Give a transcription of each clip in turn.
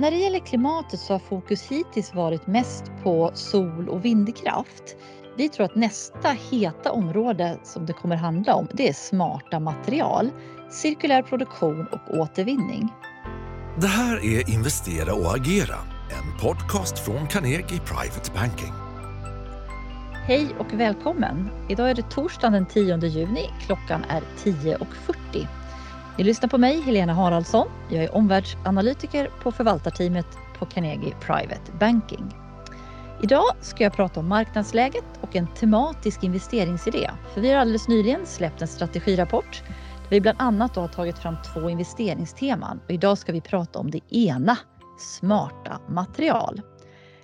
när det gäller klimatet så har fokus hittills varit mest på sol och vindkraft. Vi tror att nästa heta område som det kommer handla om det är smarta material, cirkulär produktion och återvinning. Det här är Investera och agera, en podcast från Carnegie Private Banking. Hej och välkommen! Idag är det torsdagen den 10 juni. Klockan är 10.40. Ni lyssnar på mig, Helena Haraldsson. Jag är omvärldsanalytiker på förvaltarteamet på Carnegie Private Banking. Idag ska jag prata om marknadsläget och en tematisk investeringsidé. För vi har alldeles nyligen släppt en strategirapport där vi bland annat har tagit fram två investeringsteman. Och idag ska vi prata om det ena, smarta material.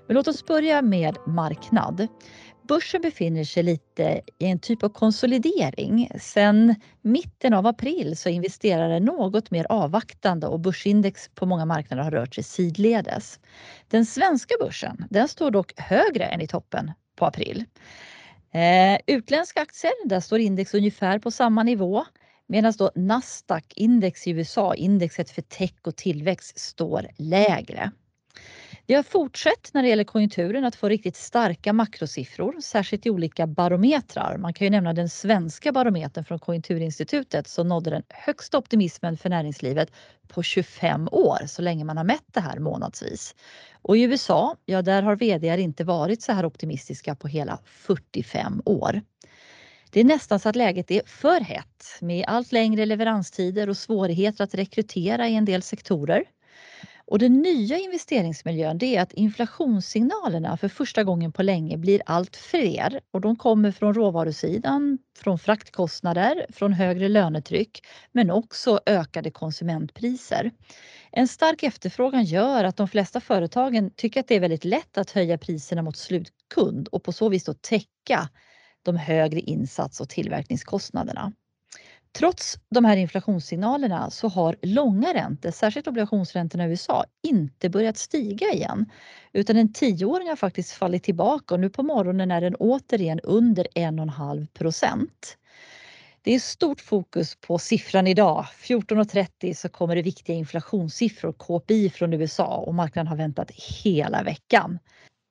Men låt oss börja med marknad. Börsen befinner sig lite i en typ av konsolidering. Sen mitten av april så investerare något mer avvaktande och börsindex på många marknader har rört sig sidledes. Den svenska börsen den står dock högre än i toppen på april. Eh, utländska aktier, där står index ungefär på samma nivå medan då Nasdaq index i USA, indexet för tech och tillväxt, står lägre. Vi har fortsatt när det gäller konjunkturen att få riktigt starka makrosiffror, särskilt i olika barometrar. Man kan ju nämna den svenska barometern från Konjunkturinstitutet som nådde den högsta optimismen för näringslivet på 25 år, så länge man har mätt det här månadsvis. Och i USA, ja där har VD inte varit så här optimistiska på hela 45 år. Det är nästan så att läget är för hett med allt längre leveranstider och svårigheter att rekrytera i en del sektorer. Och den nya investeringsmiljön det är att inflationssignalerna för första gången på länge blir allt fler och de kommer från råvarusidan, från fraktkostnader, från högre lönetryck men också ökade konsumentpriser. En stark efterfrågan gör att de flesta företagen tycker att det är väldigt lätt att höja priserna mot slutkund och på så vis då täcka de högre insats och tillverkningskostnaderna. Trots de här inflationssignalerna så har långa räntor, särskilt obligationsräntorna i USA, inte börjat stiga igen. Utan en tioåring har faktiskt fallit tillbaka och nu på morgonen är den återigen under 1,5 procent. Det är stort fokus på siffran idag. 14.30 så kommer det viktiga inflationssiffror, KPI från USA och marknaden har väntat hela veckan.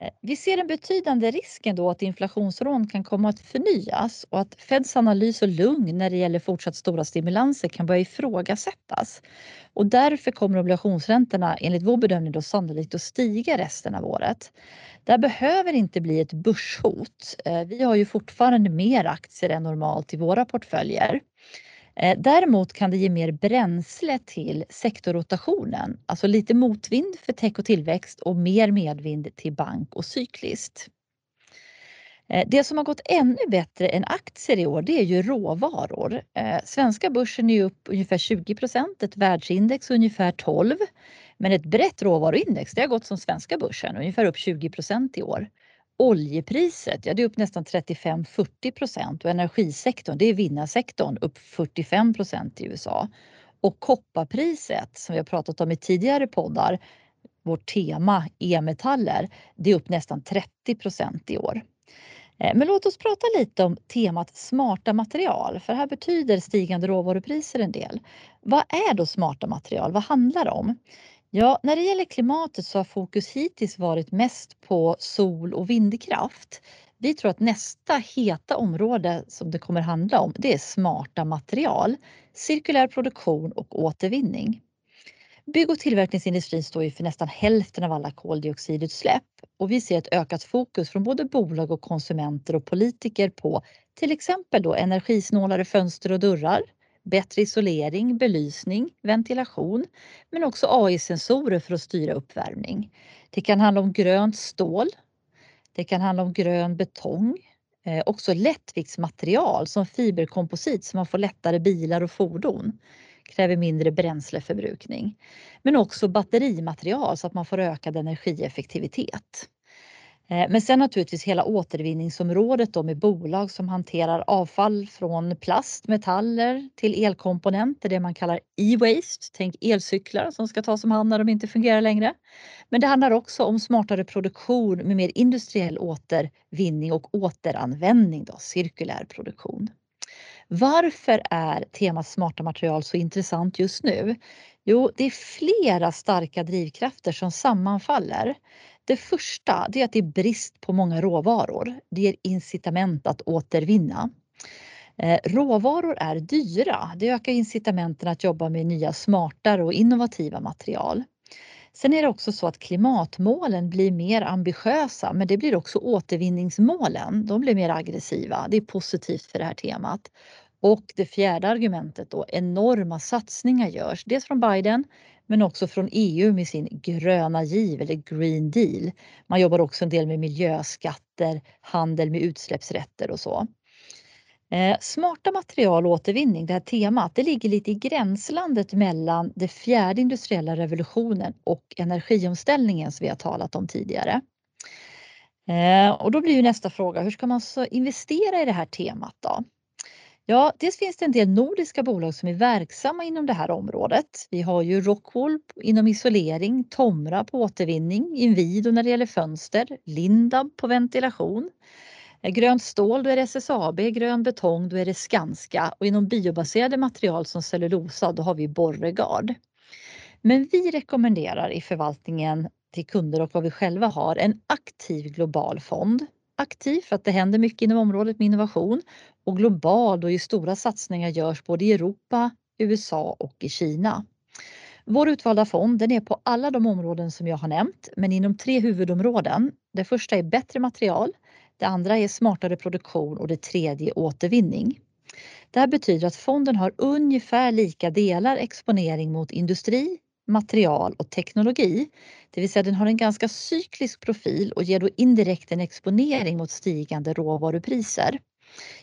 Eh, vi ser en betydande risk ändå att inflationsrån kan komma att förnyas och att Feds analys och lugn när det gäller fortsatt stora stimulanser kan börja ifrågasättas. Och därför kommer obligationsräntorna enligt vår bedömning då sannolikt att stiga resten av året. Det här behöver inte bli ett börshot. Eh, vi har ju fortfarande mer aktier än normalt i våra portföljer. Eh, däremot kan det ge mer bränsle till sektorrotationen, alltså lite motvind för tech och tillväxt och mer medvind till bank och cykliskt. Eh, det som har gått ännu bättre än aktier i år det är ju råvaror. Eh, svenska börsen är upp ungefär 20 procent, ett världsindex ungefär 12 men ett brett råvaruindex det har gått som svenska börsen, ungefär upp 20 procent i år. Oljepriset, ja det är upp nästan 35-40 procent och energisektorn, det är vinnarsektorn, upp 45 procent i USA. Och kopparpriset som vi har pratat om i tidigare poddar, vårt tema e-metaller, det är upp nästan 30 procent i år. Eh, men låt oss prata lite om temat smarta material, för här betyder stigande råvarupriser en del. Vad är då smarta material? Vad handlar det om? Ja, när det gäller klimatet så har fokus hittills varit mest på sol och vindkraft. Vi tror att nästa heta område som det kommer handla om det är smarta material, cirkulär produktion och återvinning. Bygg och tillverkningsindustrin står ju för nästan hälften av alla koldioxidutsläpp och vi ser ett ökat fokus från både bolag och konsumenter och politiker på till exempel då energisnålare fönster och dörrar, bättre isolering, belysning, ventilation men också AI-sensorer för att styra uppvärmning. Det kan handla om grönt stål. Det kan handla om grön betong. Eh, också lättviktsmaterial som fiberkomposit så man får lättare bilar och fordon. Kräver mindre bränsleförbrukning. Men också batterimaterial så att man får ökad energieffektivitet. Eh, men sen naturligtvis hela återvinningsområdet då med bolag som hanterar avfall från plast, metaller till elkomponenter, det man kallar e-waste. Tänk elcyklar som ska tas om hand när de inte fungerar längre. Men det handlar också om smartare produktion med mer industriell återvinning och återanvändning, då, cirkulär produktion. Varför är temat smarta material så intressant just nu? Jo, det är flera starka drivkrafter som sammanfaller. Det första det är att det är brist på många råvaror. Det ger incitament att återvinna. Eh, råvaror är dyra. Det ökar incitamenten att jobba med nya smartare och innovativa material. Sen är det också så att klimatmålen blir mer ambitiösa men det blir också återvinningsmålen. De blir mer aggressiva. Det är positivt för det här temat. Och det fjärde argumentet då, enorma satsningar görs. Dels från Biden men också från EU med sin gröna giv eller Green Deal. Man jobbar också en del med miljöskatter, handel med utsläppsrätter och så. Eh, smarta material och återvinning, det här temat, det ligger lite i gränslandet mellan den fjärde industriella revolutionen och energiomställningen som vi har talat om tidigare. Eh, och då blir ju nästa fråga, hur ska man så investera i det här temat då? Ja, dels finns det en del nordiska bolag som är verksamma inom det här området. Vi har ju Rockwool inom isolering, Tomra på återvinning, Inwido när det gäller fönster, Lindab på ventilation. Eh, grönt stål, då är det SSAB, grön betong, då är det Skanska och inom biobaserade material som cellulosa, då har vi Borregard. Men vi rekommenderar i förvaltningen till kunder och vad vi själva har en aktiv global fond. Aktiv för att det händer mycket inom området med innovation och global då ju stora satsningar görs både i Europa, USA och i Kina. Vår utvalda fond den är på alla de områden som jag har nämnt men inom tre huvudområden. Det första är bättre material, det andra är smartare produktion och det tredje återvinning. Det här betyder att fonden har ungefär lika delar exponering mot industri, material och teknologi. Det vill säga den har en ganska cyklisk profil och ger då indirekt en exponering mot stigande råvarupriser.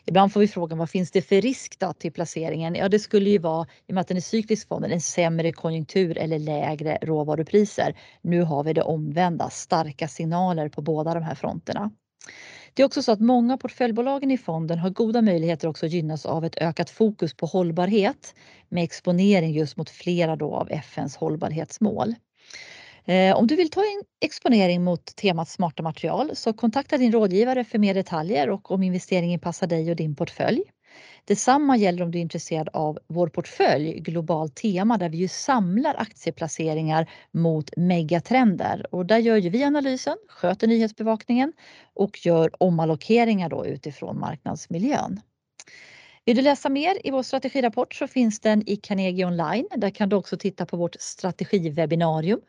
Ibland får vi frågan vad finns det för risk då till placeringen? Ja, det skulle ju vara i och med att den är cyklisk fonden en sämre konjunktur eller lägre råvarupriser. Nu har vi det omvända, starka signaler på båda de här fronterna. Det är också så att många portföljbolagen i fonden har goda möjligheter också att gynnas av ett ökat fokus på hållbarhet med exponering just mot flera då av FNs hållbarhetsmål. Eh, om du vill ta en exponering mot temat smarta material så kontakta din rådgivare för mer detaljer och om investeringen passar dig och din portfölj. Detsamma gäller om du är intresserad av vår portfölj Globalt tema där vi ju samlar aktieplaceringar mot megatrender och där gör ju vi analysen, sköter nyhetsbevakningen och gör omallokeringar då utifrån marknadsmiljön. Vill du läsa mer i vår strategirapport så finns den i Carnegie online. Där kan du också titta på vårt strategiwebbinarium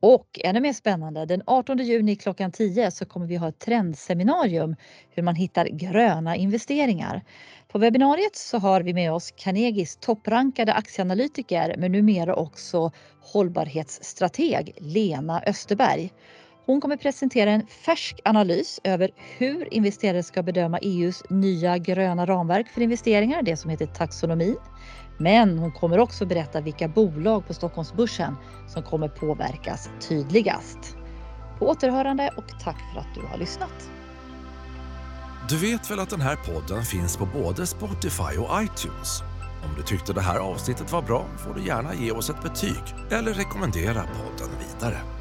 och ännu mer spännande, den 18 juni klockan 10 så kommer vi ha ett trendseminarium hur man hittar gröna investeringar. På webbinariet så har vi med oss Carnegies topprankade aktieanalytiker men numera också hållbarhetsstrateg Lena Österberg. Hon kommer presentera en färsk analys över hur investerare ska bedöma EUs nya gröna ramverk för investeringar, det som heter taxonomi. Men hon kommer också berätta vilka bolag på Stockholmsbörsen som kommer påverkas tydligast. På återhörande och tack för att du har lyssnat. Du vet väl att den här podden finns på både Spotify och iTunes? Om du tyckte det här avsnittet var bra får du gärna ge oss ett betyg eller rekommendera podden vidare.